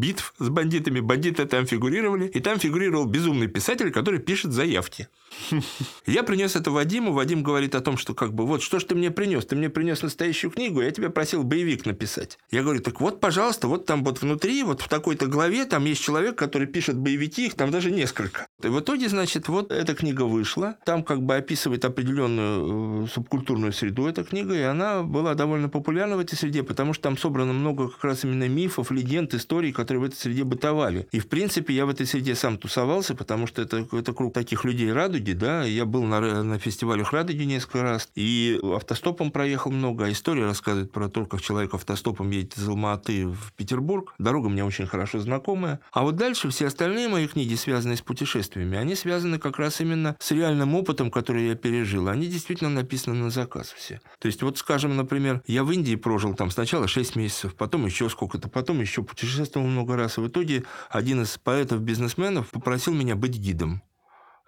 Speaker 3: битв с бандитами. Бандиты там фигурировали. И там фигурировал безумный писатель, который пишет заявки. [LAUGHS] Я принес это Вадиму. Вадим говорит о том, что как бы вот что ж ты мне принес? Ты мне принес настоящую книгу, я тебя просил боевик написать. Я говорю, так вот, пожалуйста, вот там вот внутри, вот в такой-то главе, там есть человек, который пишет боевики, их там даже несколько. И в итоге, значит, вот эта книга вышла. Там как бы описывает определенную э, субкультурную среду эта книга, и она была довольно популярна в этой среде, потому что там собрано много как раз именно мифов, легенд, историй, которые в этой среде бытовали. И, в принципе, я в этой среде сам тусовался, потому что это, это круг таких людей Радуги, да, я был на, на фестивалях Радуги несколько раз, и автостопом проехал много, а история рассказывает про то, как человек автостопом едет из Алматы в Петербург. Дорога мне очень хорошо знакомая. А вот дальше все остальные мои книги, связанные с путешествиями, они связаны как раз именно с реальным опытом, который я пережил. Они действительно написаны на заказ все. То есть, вот, скажем, например, я в Индии прожил там сначала 6 месяцев, потом еще сколько-то, потом еще путешествовал много раз. И в итоге один из поэтов-бизнесменов попросил меня быть гидом.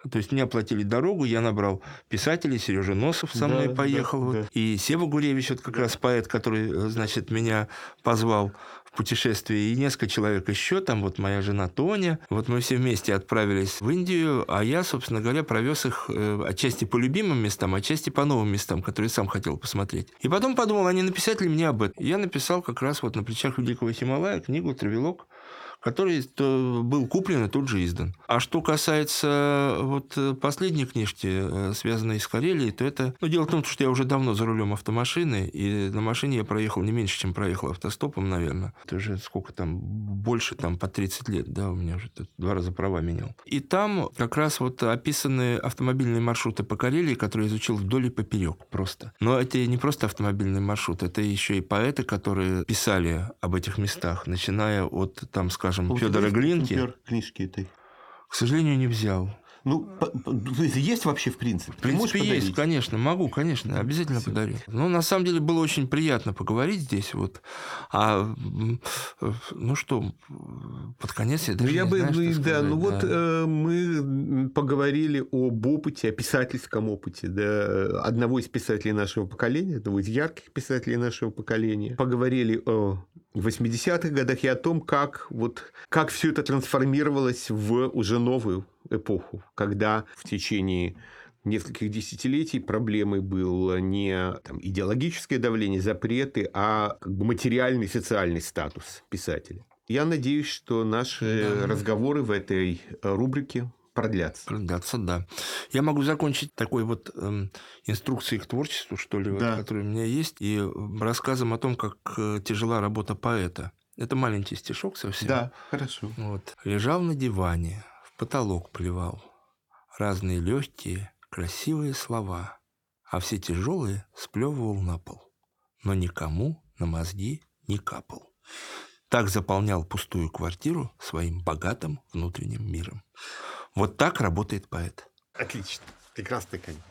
Speaker 3: То есть мне оплатили дорогу, я набрал писателей, Сережа Носов со мной да, поехал, да, да. и Сева Гуревич, вот как раз поэт, который, значит, меня позвал в путешествие, и несколько человек еще, там вот моя жена Тоня, вот мы все вместе отправились в Индию, а я, собственно говоря, провез их э, отчасти по любимым местам, отчасти по новым местам, которые сам хотел посмотреть. И потом подумал, а не написать ли мне об этом? Я написал как раз вот на плечах Великого Хималая книгу «Травелок», который был куплен и тут же издан. А что касается вот последней книжки, э, связанной с Карелией, то это... Ну, дело в том, что я уже давно за рулем автомашины, и на машине я проехал не меньше, чем проехал автостопом, наверное. Это уже сколько там, больше там по 30 лет, да, у меня уже два раза права менял. И там как раз вот описаны автомобильные маршруты по Карелии, которые изучил вдоль и поперек просто. Но это не просто автомобильный маршрут, это еще и поэты, которые писали об этих местах, начиная от, там, скажем, скажем, Федора Глинки. К сожалению, не взял.
Speaker 2: Ну, есть вообще в принципе? В
Speaker 3: принципе, есть, конечно, могу, конечно, обязательно Спасибо. подарю. Ну, на самом деле, было очень приятно поговорить здесь. Вот. А, ну что, под конец я даже ну, я не бы, знаю,
Speaker 2: ну,
Speaker 3: что
Speaker 2: да,
Speaker 3: сказать.
Speaker 2: ну вот э, мы поговорили об опыте, о писательском опыте да, одного из писателей нашего поколения, одного из ярких писателей нашего поколения. Поговорили о 80-х годах и о том, как, вот, как все это трансформировалось в уже новую эпоху, когда в течение нескольких десятилетий проблемой было не там, идеологическое давление, запреты, а как бы материальный социальный статус писателя. Я надеюсь, что наши да. разговоры в этой рубрике продлятся.
Speaker 3: Продлятся, да. Я могу закончить такой вот э, инструкцией к творчеству, что ли, да. вот, которая у меня есть, и рассказом о том, как э, тяжела работа поэта. Это маленький стишок совсем.
Speaker 2: Да, хорошо.
Speaker 3: Вот. Лежал на диване, потолок плевал. Разные легкие, красивые слова, а все тяжелые сплевывал на пол. Но никому на мозги не капал. Так заполнял пустую квартиру своим богатым внутренним миром. Вот так работает поэт.
Speaker 2: Отлично. Прекрасный конец.